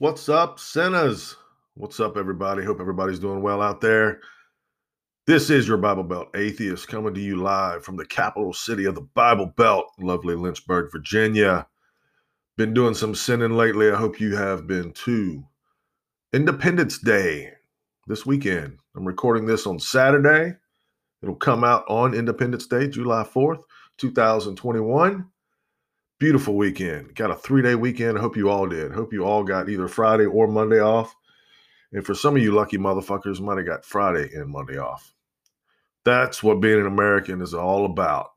What's up, sinners? What's up, everybody? Hope everybody's doing well out there. This is your Bible Belt Atheist coming to you live from the capital city of the Bible Belt, lovely Lynchburg, Virginia. Been doing some sinning lately. I hope you have been too. Independence Day this weekend. I'm recording this on Saturday. It'll come out on Independence Day, July 4th, 2021 beautiful weekend. Got a three day weekend. Hope you all did. Hope you all got either Friday or Monday off. And for some of you lucky motherfuckers, might have got Friday and Monday off. That's what being an American is all about.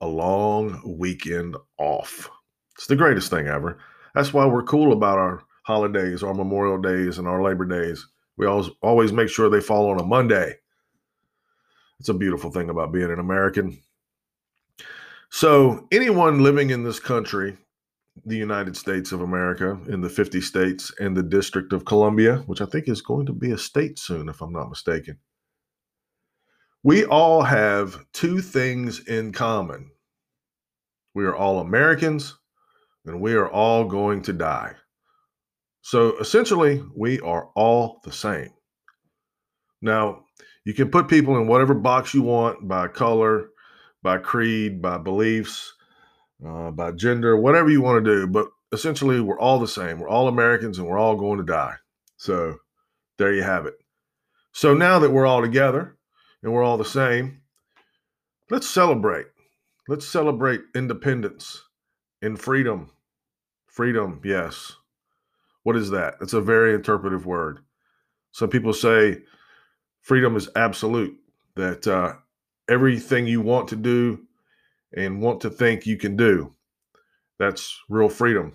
A long weekend off. It's the greatest thing ever. That's why we're cool about our holidays, our Memorial Days, and our Labor Days. We always always make sure they fall on a Monday. It's a beautiful thing about being an American. So, anyone living in this country, the United States of America, in the 50 states and the District of Columbia, which I think is going to be a state soon, if I'm not mistaken, we all have two things in common. We are all Americans and we are all going to die. So, essentially, we are all the same. Now, you can put people in whatever box you want by color, by creed, by beliefs, uh, by gender, whatever you want to do. But essentially, we're all the same. We're all Americans and we're all going to die. So there you have it. So now that we're all together and we're all the same, let's celebrate. Let's celebrate independence and freedom. Freedom, yes. What is that? It's a very interpretive word. Some people say freedom is absolute, that uh, everything you want to do and want to think you can do. That's real freedom.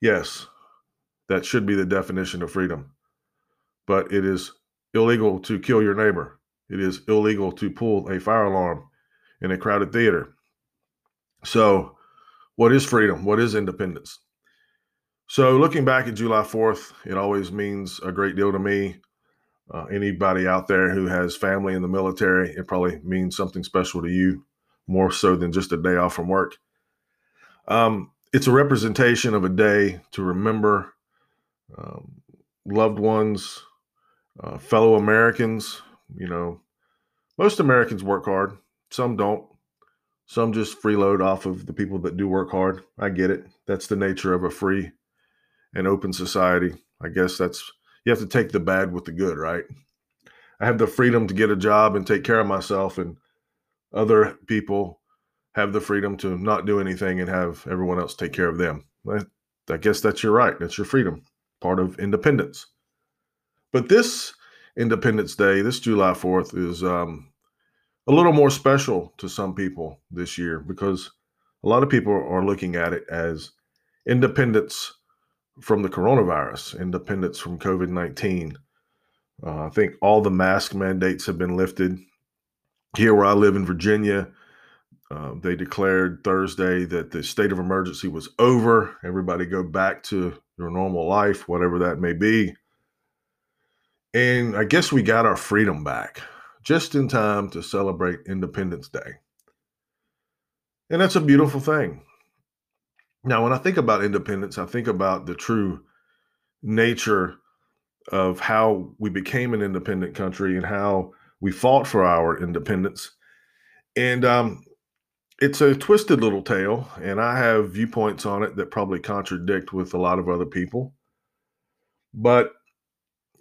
Yes, that should be the definition of freedom. But it is illegal to kill your neighbor. It is illegal to pull a fire alarm in a crowded theater. So, what is freedom? What is independence? So, looking back at July 4th, it always means a great deal to me. Uh, anybody out there who has family in the military, it probably means something special to you, more so than just a day off from work. Um, it's a representation of a day to remember um, loved ones, uh, fellow Americans. You know, most Americans work hard, some don't. Some just freeload off of the people that do work hard. I get it. That's the nature of a free and open society. I guess that's you have to take the bad with the good, right? I have the freedom to get a job and take care of myself, and other people have the freedom to not do anything and have everyone else take care of them. I, I guess that's your right. That's your freedom, part of independence. But this Independence Day, this July 4th, is um, a little more special to some people this year because a lot of people are looking at it as independence from the coronavirus, independence from COVID 19. Uh, I think all the mask mandates have been lifted. Here, where I live in Virginia, uh, they declared Thursday that the state of emergency was over. Everybody go back to your normal life, whatever that may be. And I guess we got our freedom back just in time to celebrate Independence Day. And that's a beautiful thing. Now, when I think about independence, I think about the true nature of how we became an independent country and how we fought for our independence. And um, it's a twisted little tale, and I have viewpoints on it that probably contradict with a lot of other people. But,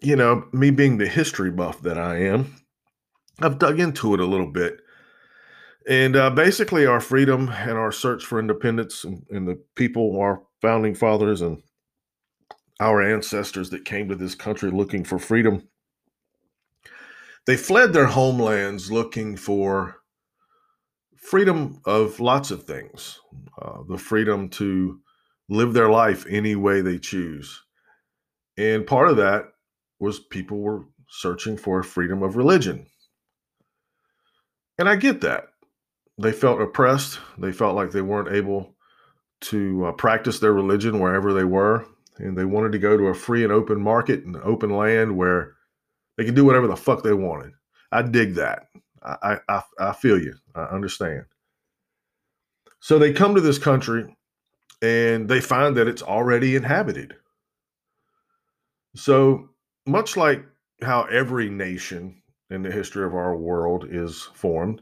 you know, me being the history buff that I am, I've dug into it a little bit and uh, basically, our freedom and our search for independence and, and the people, our founding fathers and our ancestors that came to this country looking for freedom, they fled their homelands looking for freedom of lots of things uh, the freedom to live their life any way they choose. And part of that was people were searching for freedom of religion. And I get that they felt oppressed. They felt like they weren't able to uh, practice their religion wherever they were. And they wanted to go to a free and open market and open land where they could do whatever the fuck they wanted. I dig that. I, I, I feel you. I understand. So they come to this country and they find that it's already inhabited. So, much like how every nation in the history of our world is formed,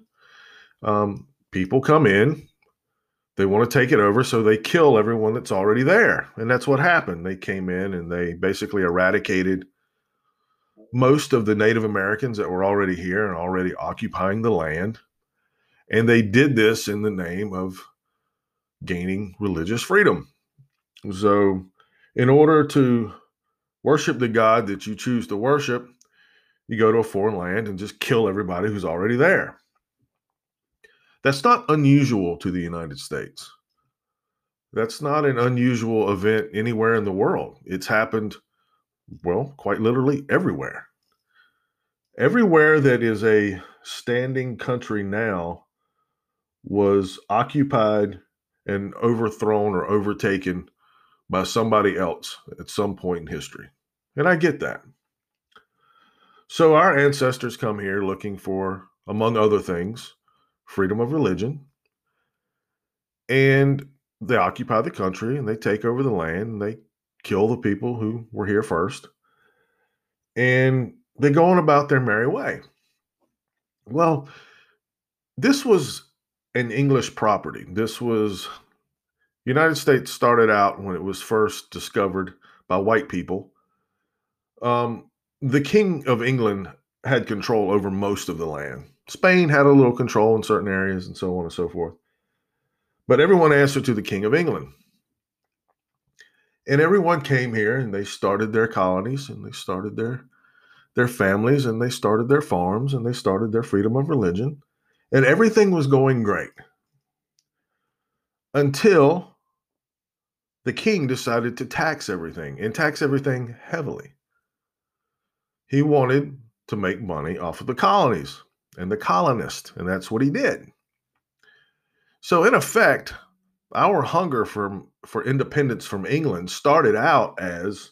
um, people come in, they want to take it over, so they kill everyone that's already there. And that's what happened. They came in and they basically eradicated most of the Native Americans that were already here and already occupying the land. And they did this in the name of gaining religious freedom. So, in order to worship the God that you choose to worship, you go to a foreign land and just kill everybody who's already there. That's not unusual to the United States. That's not an unusual event anywhere in the world. It's happened, well, quite literally everywhere. Everywhere that is a standing country now was occupied and overthrown or overtaken by somebody else at some point in history. And I get that. So our ancestors come here looking for, among other things, freedom of religion. And they occupy the country and they take over the land and they kill the people who were here first. And they go on about their merry way. Well, this was an English property. This was United States started out when it was first discovered by white people. Um, the King of England had control over most of the land. Spain had a little control in certain areas and so on and so forth. But everyone answered to the King of England. And everyone came here and they started their colonies and they started their their families and they started their farms and they started their freedom of religion and everything was going great until the king decided to tax everything and tax everything heavily. He wanted to make money off of the colonies and the colonists, and that's what he did. So, in effect, our hunger for, for independence from England started out as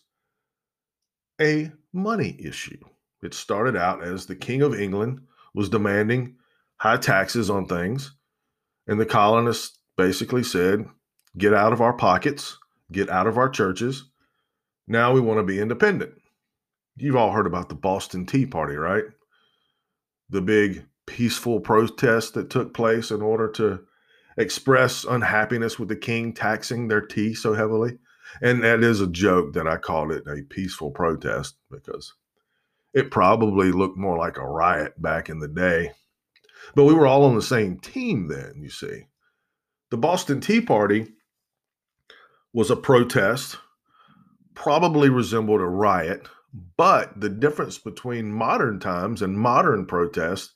a money issue. It started out as the King of England was demanding high taxes on things, and the colonists basically said, Get out of our pockets, get out of our churches. Now we want to be independent. You've all heard about the Boston Tea Party, right? The big peaceful protest that took place in order to express unhappiness with the king taxing their tea so heavily. And that is a joke that I called it a peaceful protest because it probably looked more like a riot back in the day. But we were all on the same team then, you see. The Boston Tea Party was a protest, probably resembled a riot, but the difference between modern times and modern protests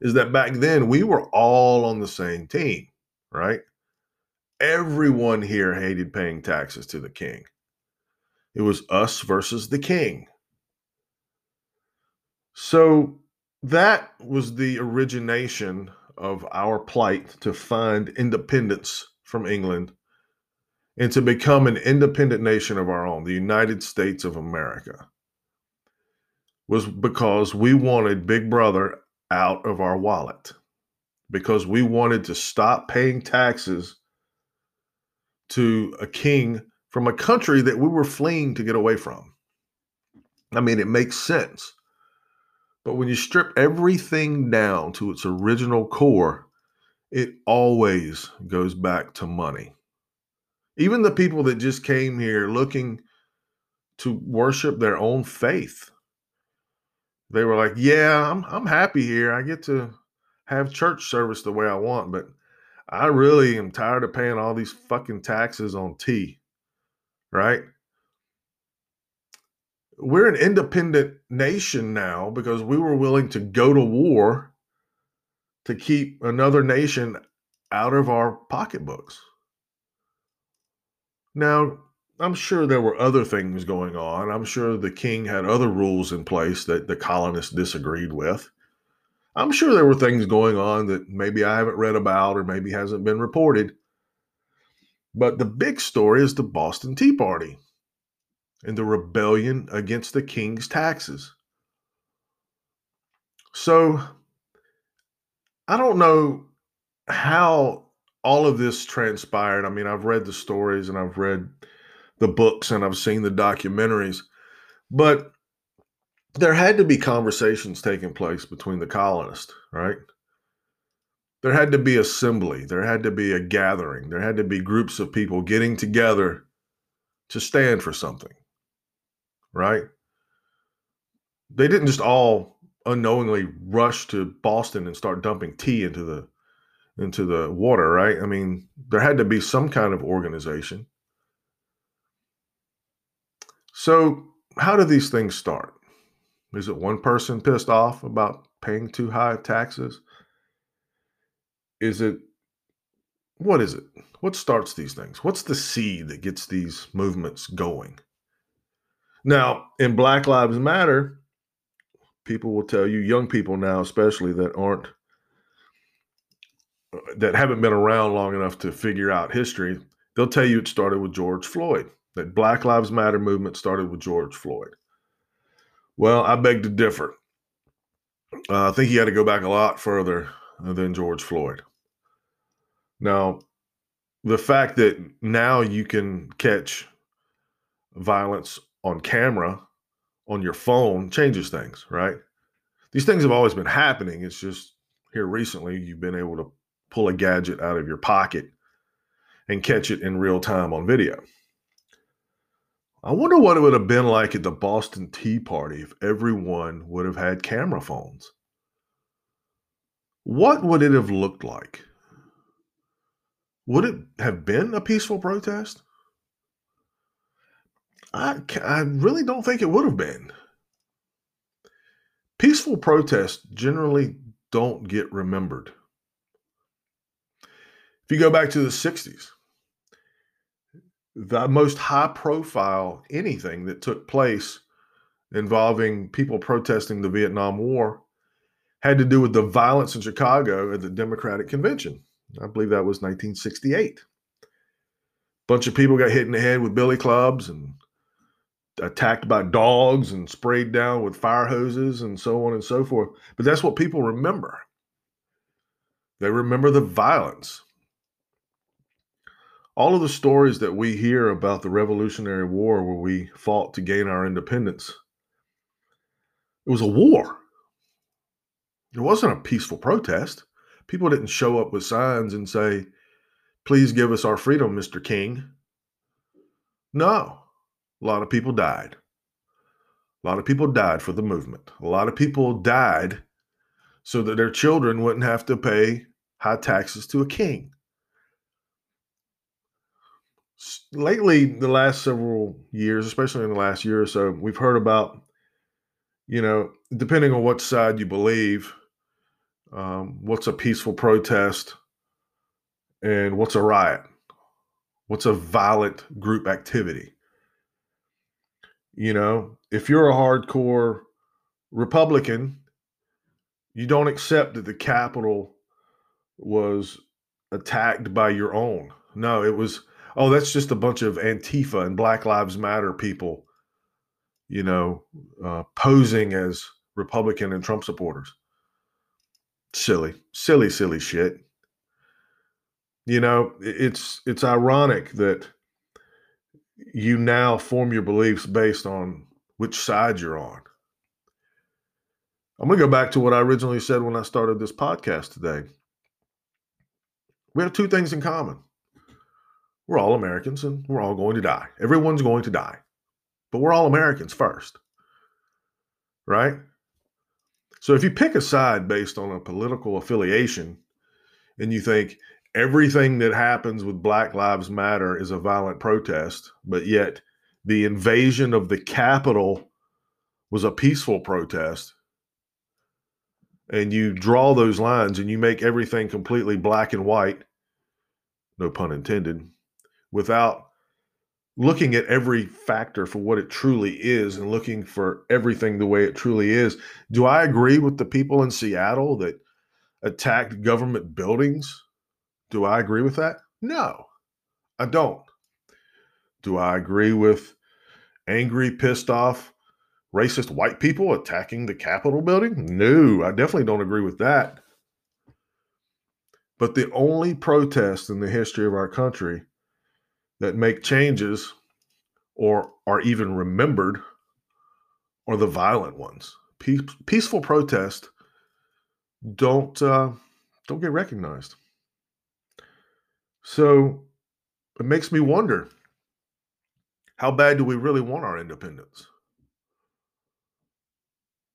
is that back then we were all on the same team, right? Everyone here hated paying taxes to the king. It was us versus the king. So that was the origination of our plight to find independence from England and to become an independent nation of our own, the United States of America, was because we wanted Big Brother out of our wallet, because we wanted to stop paying taxes to a king from a country that we were fleeing to get away from. I mean, it makes sense. But when you strip everything down to its original core, it always goes back to money. Even the people that just came here looking to worship their own faith, they were like, "Yeah, I'm I'm happy here. I get to have church service the way I want, but I really am tired of paying all these fucking taxes on tea." Right? we're an independent nation now because we were willing to go to war to keep another nation out of our pocketbooks. Now, I'm sure there were other things going on. I'm sure the king had other rules in place that the colonists disagreed with. I'm sure there were things going on that maybe I haven't read about or maybe hasn't been reported. But the big story is the Boston Tea Party and the rebellion against the king's taxes. So I don't know how all of this transpired. I mean, I've read the stories and I've read the books and I've seen the documentaries, But there had to be conversations taking place between the colonists, right? There had to be assembly, there had to be a gathering, there had to be groups of people getting together to stand for something, right? They didn't just all unknowingly rush to Boston and start dumping tea into the into the water, right? I mean, there had to be some kind of organization. So, how do these things start? Is it one person pissed off about paying too high taxes? Is it what is it? What starts these things? What's the seed that gets these movements going? Now, in Black Lives Matter, people will tell you, young people now, especially that aren't uh, that haven't been around long enough to figure out history, they'll tell you it started with George Floyd. That Black Lives Matter movement started with George Floyd. Well, I beg to differ. Uh, I think you had to go back a lot further than George Floyd. Now, the fact that now you can catch violence on camera on your phone changes things, right? These things have always been happening. It's just here recently you've been able to pull a gadget out of your pocket and catch it in real time on video. I wonder what it would have been like at the Boston Tea Party if everyone would have had camera phones. What would it have looked like? Would it have been a peaceful protest? I, I really don't think it would have been. Peaceful protests generally don't get remembered. If you go back to the 60s, the most high profile anything that took place involving people protesting the Vietnam War had to do with the violence in Chicago at the Democratic Convention. I believe that was 1968. A bunch of people got hit in the head with billy clubs and attacked by dogs and sprayed down with fire hoses and so on and so forth. But that's what people remember. They remember the violence all of the stories that we hear about the Revolutionary War, where we fought to gain our independence, it was a war. It wasn't a peaceful protest. People didn't show up with signs and say, Please give us our freedom, Mr. King. No, a lot of people died. A lot of people died for the movement. A lot of people died so that their children wouldn't have to pay high taxes to a king lately, the last several years, especially in the last year or so, we've heard about, you know, depending on what side you believe, um, what's a peaceful protest and what's a riot, what's a violent group activity. You know, if you're a hardcore Republican, you don't accept that the Capitol was attacked by your own. No, it was oh, that's just a bunch of Antifa and Black Lives Matter people, you know, uh, posing as Republican and Trump supporters. Silly, silly, silly shit. You know, it's it's ironic that you now form your beliefs based on which side you're on. I'm going to go back to what I originally said when I started this podcast today. We have two things in common we're all Americans and we're all going to die. Everyone's going to die. But we're all Americans first. Right? So if you pick a side based on a political affiliation and you think everything that happens with Black Lives Matter is a violent protest, but yet the invasion of the Capitol was a peaceful protest, and you draw those lines and you make everything completely black and white, no pun intended, without looking at every factor for what it truly is and looking for everything the way it truly is. Do I agree with the people in Seattle that attacked government buildings? Do I agree with that? No, I don't. Do I agree with angry, pissed off, racist white people attacking the Capitol building? No, I definitely don't agree with that. But the only protest in the history of our country that make changes or are even remembered are the violent ones. peaceful protest don't uh, don't get recognized. So it makes me wonder how bad do we really want our independence?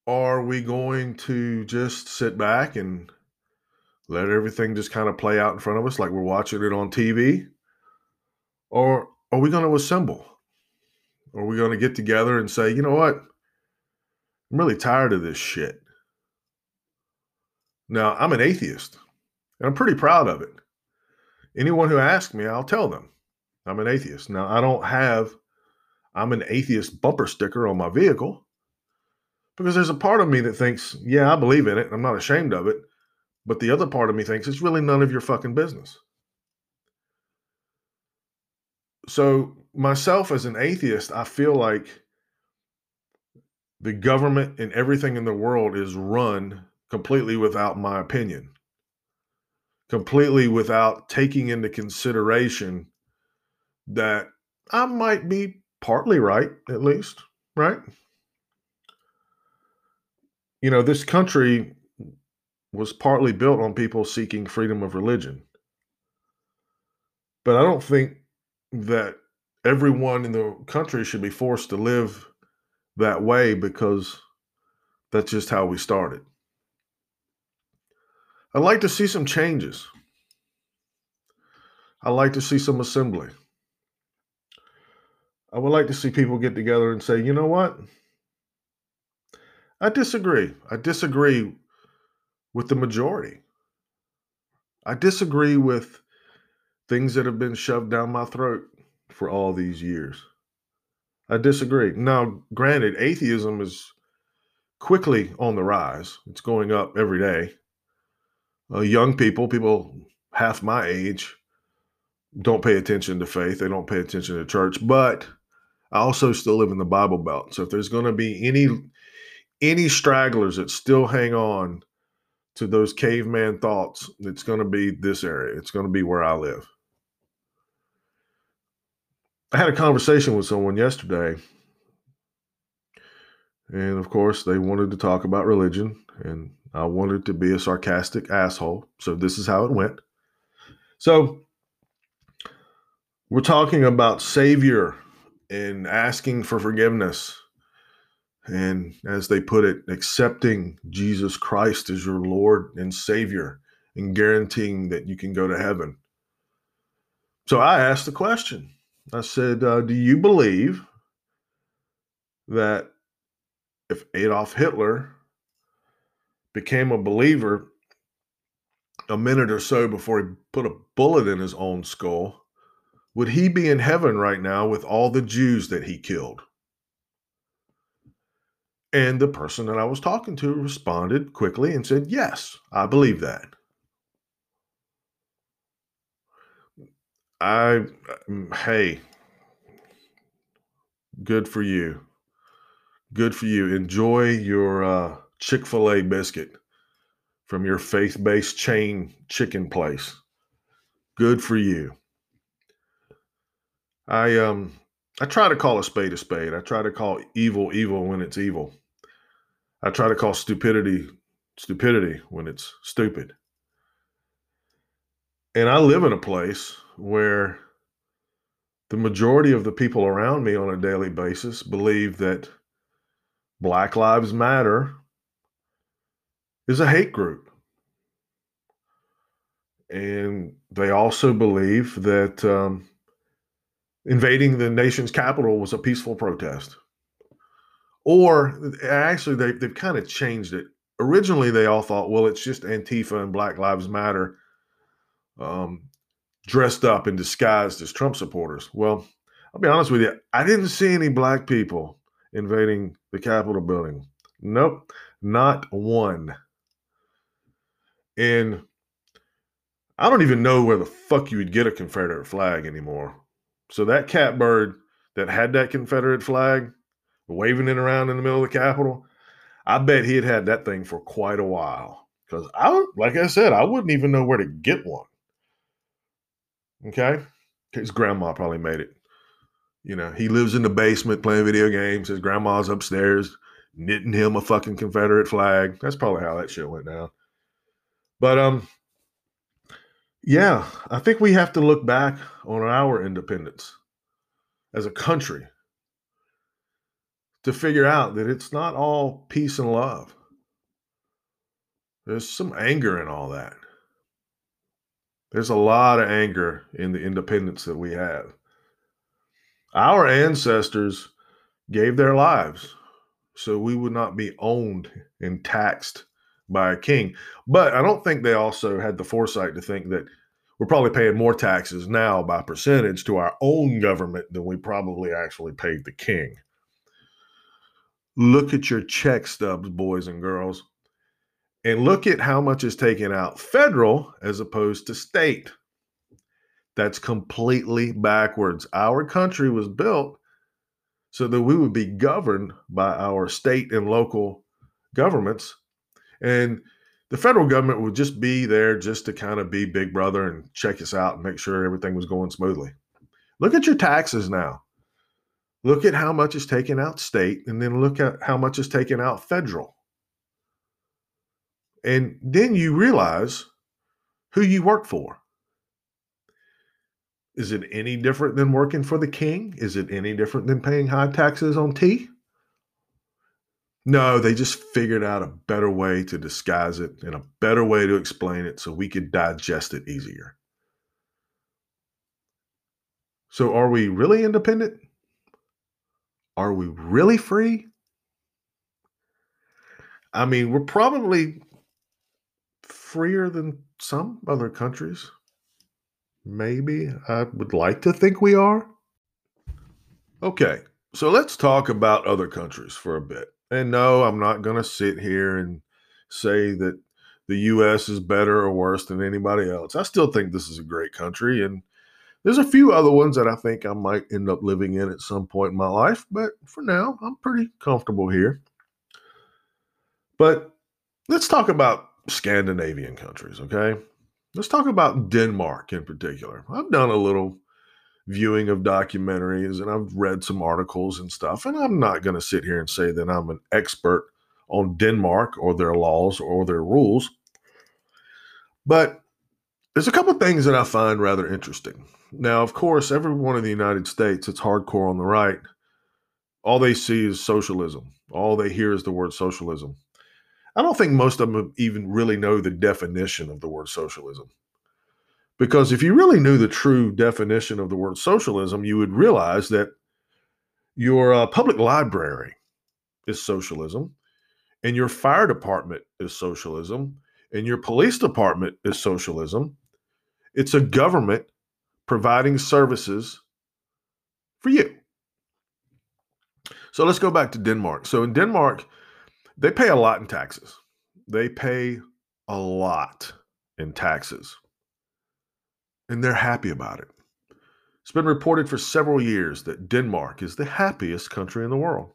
Are we going to just sit back and let everything just kind of play out in front of us like we're watching it on TV? Or are we going to assemble? Are we going to get together and say, you know what? I'm really tired of this shit. Now, I'm an atheist, and I'm pretty proud of it. Anyone who asks me, I'll tell them I'm an atheist. Now, I don't have, I'm an atheist bumper sticker on my vehicle because there's a part of me that thinks, yeah, I believe in it. I'm not ashamed of it. But the other part of me thinks it's really none of your fucking business. So, myself as an atheist, I feel like the government and everything in the world is run completely without my opinion, completely without taking into consideration that I might be partly right, at least, right? You know, this country was partly built on people seeking freedom of religion. But I don't think that everyone in the country should be forced to live that way because that's just how we started. I'd like to see some changes. I'd like to see some assembly. I would like to see people get together and say, you know what? I disagree. I disagree with the majority. I disagree with things that have been shoved down my throat for all these years. I disagree. Now, granted, atheism is quickly on the rise. It's going up every day. Uh, young people, people half my age, don't pay attention to faith. They don't pay attention to church. But I also still live in the Bible Belt. So if there's going to be any any stragglers that still hang on to those caveman thoughts, it's going to be this area. It's going to be where I live. I had a conversation with someone yesterday, and of course, they wanted to talk about religion, and I wanted to be a sarcastic asshole. So, this is how it went. So, we're talking about Savior and asking for forgiveness. And as they put it, accepting Jesus Christ as your Lord and Savior and guaranteeing that you can go to heaven. So I asked the question I said, uh, Do you believe that if Adolf Hitler became a believer a minute or so before he put a bullet in his own skull, would he be in heaven right now with all the Jews that he killed? And the person that I was talking to responded quickly and said, Yes, I believe that. I mm, hey, good for you. Good for you. Enjoy your uh, Chick Fil A biscuit from your faith-based chain chicken place. Good for you. I um I try to call a spade a spade. I try to call evil evil when it's evil. I try to call stupidity stupidity when it's stupid. And I live in a place where the majority of the people around me on a daily basis believe that Black Lives Matter is a hate group. And they also believe that um, invading the nation's capital was a peaceful protest. Or actually, they, they've kind of changed it. Originally, they all thought, well, it's just Antifa and Black Lives Matter. Um, dressed up and disguised as Trump supporters. Well, I'll be honest with you, I didn't see any black people invading the Capitol building. Nope, not one. And I don't even know where the fuck you would get a Confederate flag anymore. So that catbird that had that Confederate flag waving it around in the middle of the Capitol, I bet he had had that thing for quite a while. Because I, like I said, I wouldn't even know where to get one. Okay. His grandma probably made it. You know, he lives in the basement playing video games. His grandma's upstairs knitting him a fucking Confederate flag. That's probably how that shit went down. But um, yeah, I think we have to look back on our independence as a country to figure out that it's not all peace and love. There's some anger in all that. There's a lot of anger in the independence that we have. Our ancestors gave their lives so we would not be owned and taxed by a king. But I don't think they also had the foresight to think that we're probably paying more taxes now by percentage to our own government than we probably actually paid the king. Look at your check stubs, boys and girls, and look at how much is taken out federal as opposed to state. That's completely backwards. Our country was built so that we would be governed by our state and local governments. And the federal government would just be there just to kind of be big brother and check us out and make sure everything was going smoothly. Look at your taxes now. Look at how much is taken out state, and then look at how much is taken out federal. And then you realize who you work for. Is it any different than working for the king? Is it any different than paying high taxes on tea? No, they just figured out a better way to disguise it and a better way to explain it so we could digest it easier. So, are we really independent? Are we really free? I mean, we're probably freer than some other countries. Maybe. I would like to think we are. Okay, so let's talk about other countries for a bit. And no, I'm not going to sit here and say that the US is better or worse than anybody else. I still think this is a great country. And there's a few other ones that I think I might end up living in at some point in my life. But for now, I'm pretty comfortable here. But let's talk about Scandinavian countries, okay? Let's talk about Denmark in particular. I've done a little viewing of documentaries and I've read some articles and stuff, and I'm not going to sit here and say that I'm an expert on Denmark or their laws or their rules. But there's a couple things that I find rather interesting. Now, of course, everyone in the United States, it's hardcore on the right. All they see is socialism. All they hear is the word socialism. I don't think most of them even really know the definition of the word socialism. Because if you really knew the true definition of the word socialism, you would realize that your uh, public library is socialism, and your fire department is socialism, and your police department is socialism. It's a government providing services for you. So let's go back to Denmark. So in Denmark, they pay a lot in taxes. They pay a lot in taxes. And they're happy about it. It's been reported for several years that Denmark is the happiest country in the world.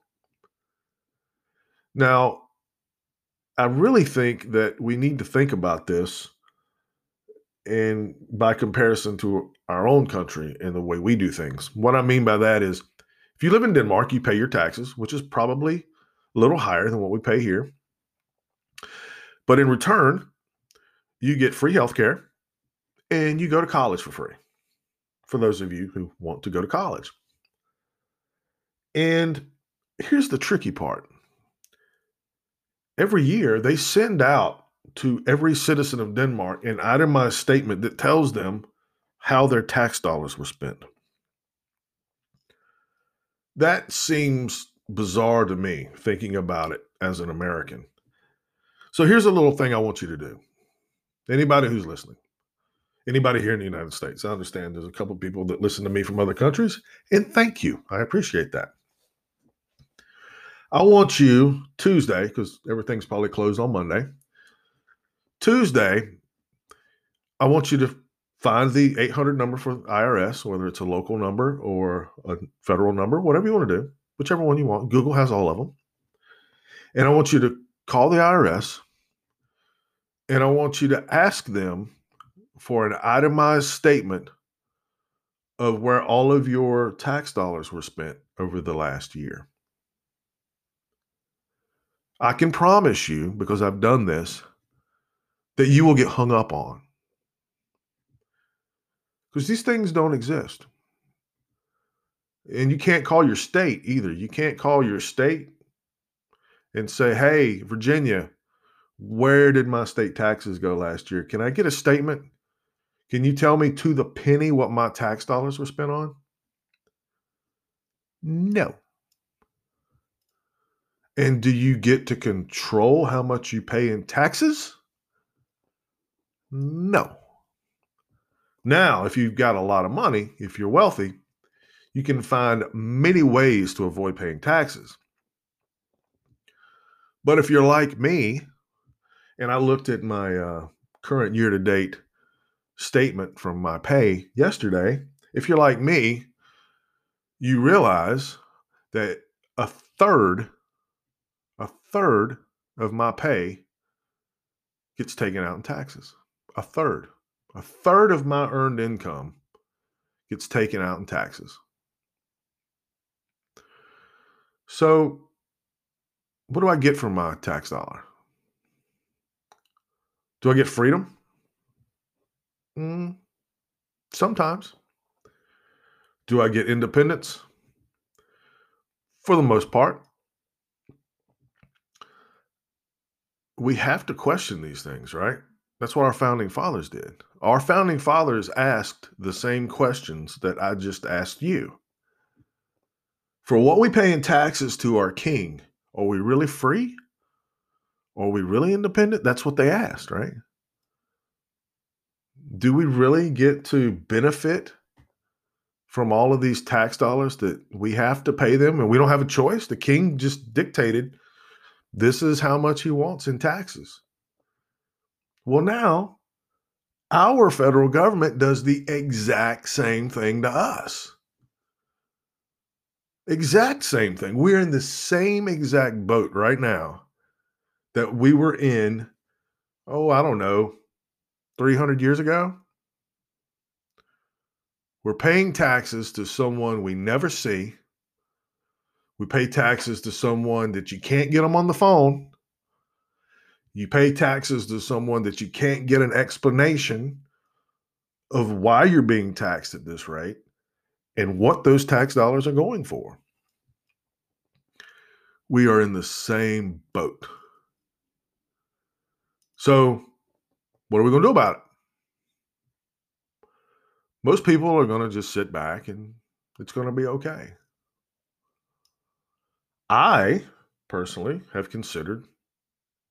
Now, I really think that we need to think about this and by comparison to our own country and the way we do things. What I mean by that is if you live in Denmark, you pay your taxes, which is probably a little higher than what we pay here. But in return, you get free health care and you go to college for free for those of you who want to go to college. And here's the tricky part every year they send out to every citizen of Denmark an itemized statement that tells them how their tax dollars were spent. That seems bizarre to me thinking about it as an American. So here's a little thing I want you to do. Anybody who's listening, anybody here in the United States, I understand there's a couple people that listen to me from other countries, and thank you. I appreciate that. I want you Tuesday, because everything's probably closed on Monday. Tuesday, I want you to find the 800 number for IRS, whether it's a local number or a federal number, whatever you want to do whichever one you want. Google has all of them. And I want you to call the IRS and I want you to ask them for an itemized statement of where all of your tax dollars were spent over the last year. I can promise you, because I've done this, that you will get hung up on. Because these things don't exist. And you can't call your state either. You can't call your state and say, hey, Virginia, where did my state taxes go last year? Can I get a statement? Can you tell me to the penny what my tax dollars were spent on? No. And do you get to control how much you pay in taxes? No. Now, if you've got a lot of money, if you're wealthy, you can find many ways to avoid paying taxes. But if you're like me, and I looked at my uh, current year to date statement from my pay yesterday, if you're like me, you realize that a third, a third of my pay gets taken out in taxes. A third. A third of my earned income gets taken out in taxes. So, what do I get from my tax dollar? Do I get freedom? Mm, sometimes. Do I get independence? For the most part. We have to question these things, right? That's what our founding fathers did. Our founding fathers asked the same questions that I just asked you. For what we pay in taxes to our king, are we really free? Are we really independent? That's what they asked, right? Do we really get to benefit from all of these tax dollars that we have to pay them and we don't have a choice? The king just dictated this is how much he wants in taxes. Well, now our federal government does the exact same thing to us. Exact same thing. We're in the same exact boat right now that we were in, oh, I don't know, 300 years ago. We're paying taxes to someone we never see. We pay taxes to someone that you can't get them on the phone. You pay taxes to someone that you can't get an explanation of why you're being taxed at this rate and what those tax dollars are going for. We are in the same boat. So, what are we going to do about it? Most people are going to just sit back and it's going to be okay. I personally have considered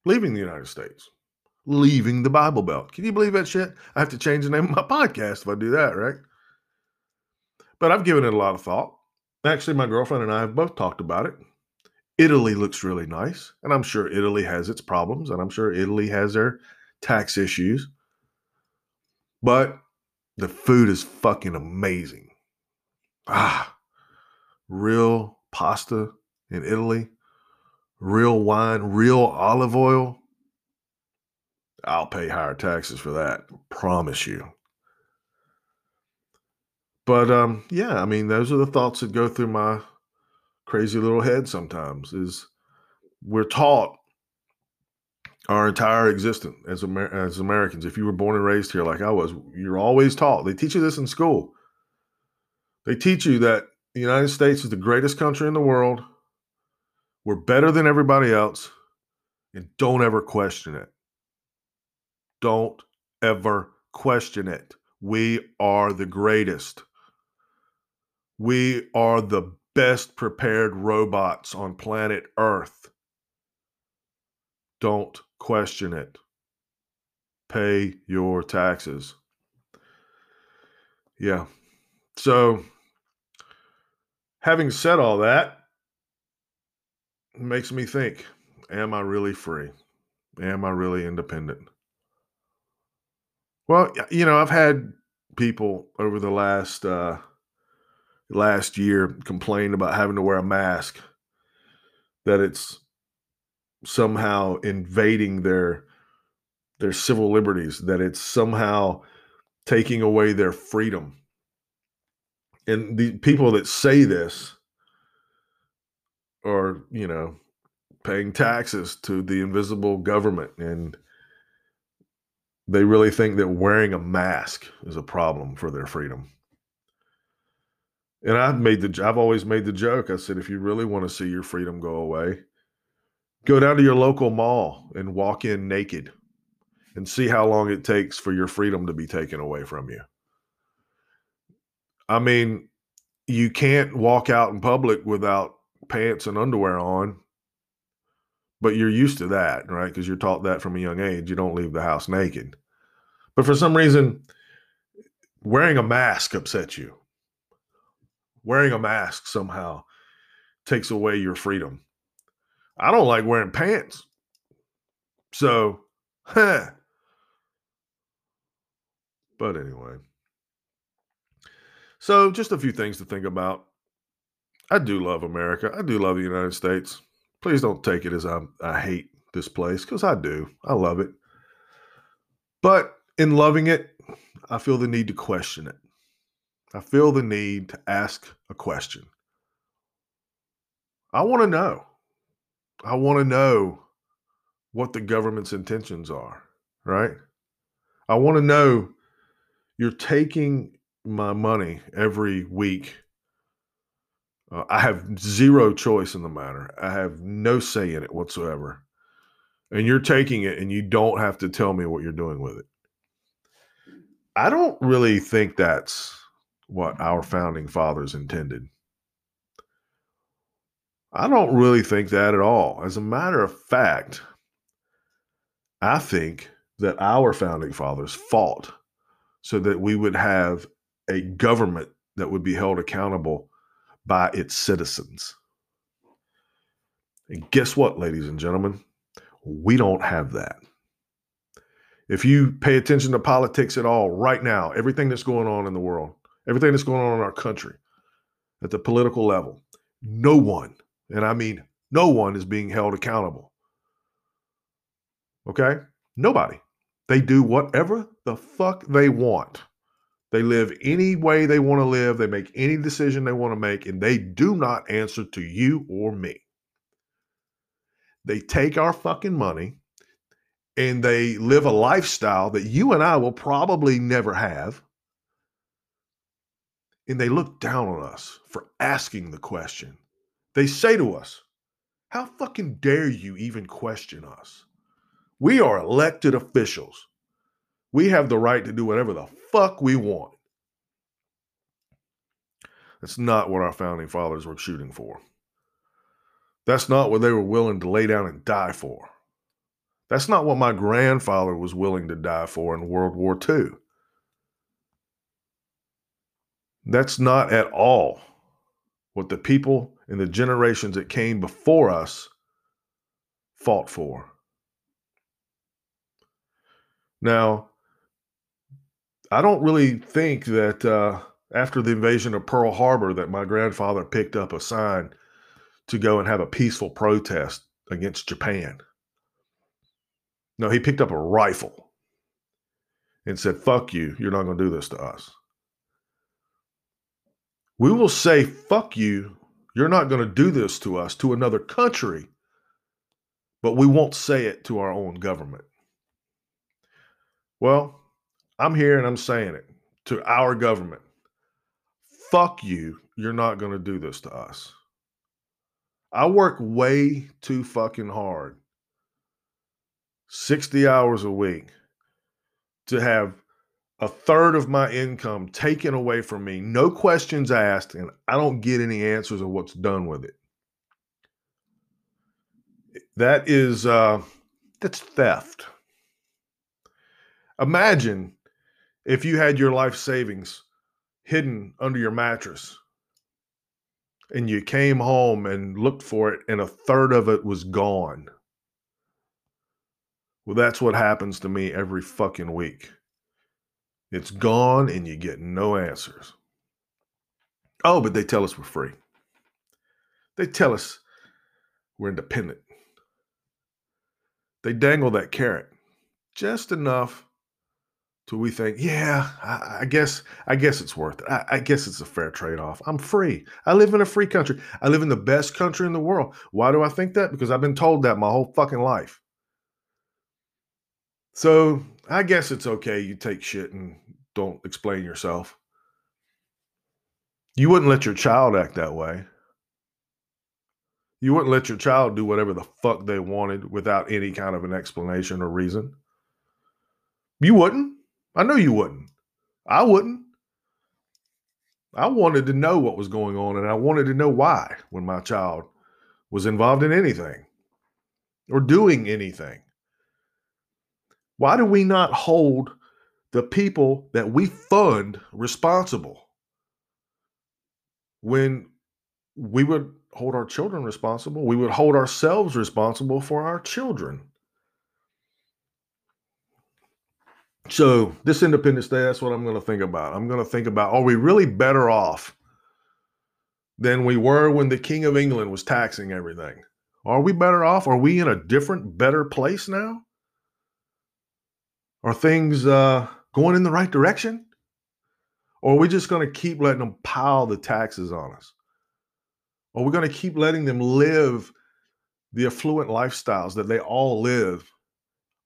leaving the United States, leaving the Bible Belt. Can you believe that shit? I have to change the name of my podcast if I do that, right? But I've given it a lot of thought. Actually, my girlfriend and I have both talked about it. Italy looks really nice, and I'm sure Italy has its problems, and I'm sure Italy has their tax issues. But the food is fucking amazing. Ah, real pasta in Italy, real wine, real olive oil. I'll pay higher taxes for that. Promise you. But um, yeah, I mean, those are the thoughts that go through my crazy little head sometimes. Is we're taught our entire existence as Amer- as Americans. If you were born and raised here, like I was, you're always taught. They teach you this in school. They teach you that the United States is the greatest country in the world. We're better than everybody else, and don't ever question it. Don't ever question it. We are the greatest. We are the best prepared robots on planet Earth. Don't question it. Pay your taxes. Yeah. So, having said all that, makes me think Am I really free? Am I really independent? Well, you know, I've had people over the last uh, last year complain about having to wear a mask, that it's somehow invading their their civil liberties, that it's somehow taking away their freedom. And the people that say this are, you know, paying taxes to the invisible government and they really think that wearing a mask is a problem for their freedom. And I've made the I've always made the joke. I said, if you really want to see your freedom go away, go down to your local mall and walk in naked and see how long it takes for your freedom to be taken away from you. I mean, you can't walk out in public without pants and underwear on, but you're used to that, right? Because you're taught that from a young age. You don't leave the house naked. But for some reason, wearing a mask upsets you wearing a mask somehow takes away your freedom. I don't like wearing pants. So, huh. But anyway. So, just a few things to think about. I do love America. I do love the United States. Please don't take it as I, I hate this place because I do. I love it. But in loving it, I feel the need to question it. I feel the need to ask a question. I want to know. I want to know what the government's intentions are, right? I want to know you're taking my money every week. Uh, I have zero choice in the matter. I have no say in it whatsoever. And you're taking it and you don't have to tell me what you're doing with it. I don't really think that's what our founding fathers intended. I don't really think that at all. As a matter of fact, I think that our founding fathers fought so that we would have a government that would be held accountable by its citizens. And guess what, ladies and gentlemen? We don't have that. If you pay attention to politics at all right now, everything that's going on in the world, everything that's going on in our country at the political level, no one, and I mean no one, is being held accountable. Okay? Nobody. They do whatever the fuck they want. They live any way they want to live. They make any decision they want to make, and they do not answer to you or me. They take our fucking money and they live a lifestyle that you and I will probably never have and they look down on us for asking the question. They say to us, How fucking dare you even question us? We are elected officials. We have the right to do whatever the fuck we want. That's not what our founding fathers were shooting for. That's not what they were willing to lay down and die for. That's not what my grandfather was willing to die for in World War II. That's not at all what the people and the generations that came before us fought for. Now, I don't really think that uh, after the invasion of Pearl Harbor that my grandfather picked up a sign to go and have a peaceful protest against Japan. No, he picked up a rifle and said, "Fuck you! You're not going to do this to us." We will say, fuck you. You're not going to do this to us, to another country, but we won't say it to our own government. Well, I'm here and I'm saying it to our government. Fuck you. You're not going to do this to us. I work way too fucking hard, 60 hours a week, to have a third of my income taken away from me, no questions asked, and I don't get any answers of what's done with it. That is uh, that's theft. Imagine if you had your life savings hidden under your mattress and you came home and looked for it and a third of it was gone. Well, that's what happens to me every fucking week. It's gone and you get no answers. Oh, but they tell us we're free. They tell us we're independent. They dangle that carrot just enough Do we think, yeah, I, I guess, I guess it's worth it. I, I guess it's a fair trade-off. I'm free. I live in a free country. I live in the best country in the world. Why do I think that? Because I've been told that my whole fucking life. So I guess it's okay. You take shit and don't explain yourself. You wouldn't let your child act that way. You wouldn't let your child do whatever the fuck they wanted without any kind of an explanation or reason. You wouldn't. I know you wouldn't. I wouldn't. I wanted to know what was going on and I wanted to know why when my child was involved in anything or doing anything. Why do we not hold the people that we fund responsible when we would hold our children responsible? We would hold ourselves responsible for our children. So, this Independence Day, that's what I'm going to think about. I'm going to think about are we really better off than we were when the King of England was taxing everything? Are we better off? Are we in a different, better place now? Are things uh, going in the right direction? Or are we just going to keep letting them pile the taxes on us? Or are we going to keep letting them live the affluent lifestyles that they all live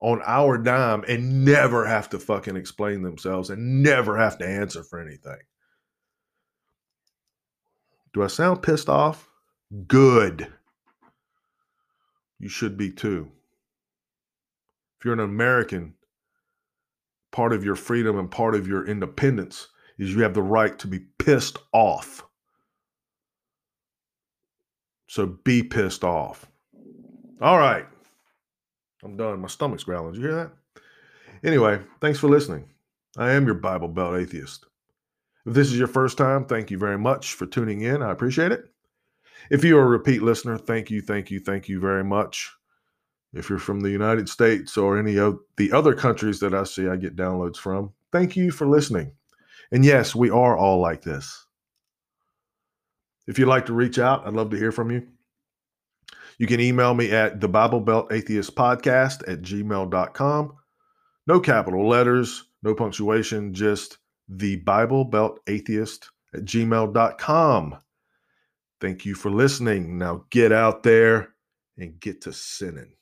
on our dime and never have to fucking explain themselves and never have to answer for anything. Do I sound pissed off? Good. You should be too. If you're an American, part of your freedom and part of your independence is you have the right to be pissed off. So be pissed off. All right. I'm done. My stomach's growling. Did you hear that? Anyway, thanks for listening. I am your Bible Belt atheist. If this is your first time, thank you very much for tuning in. I appreciate it. If you are a repeat listener, thank you, thank you, thank you very much. If you're from the United States or any of the other countries that I see I get downloads from, thank you for listening. And yes, we are all like this. If you'd like to reach out, I'd love to hear from you. You can email me at the Bible Belt Atheist Podcast at gmail.com. No capital letters, no punctuation, just the Bible Belt Atheist at gmail.com. Thank you for listening. Now get out there and get to sinning.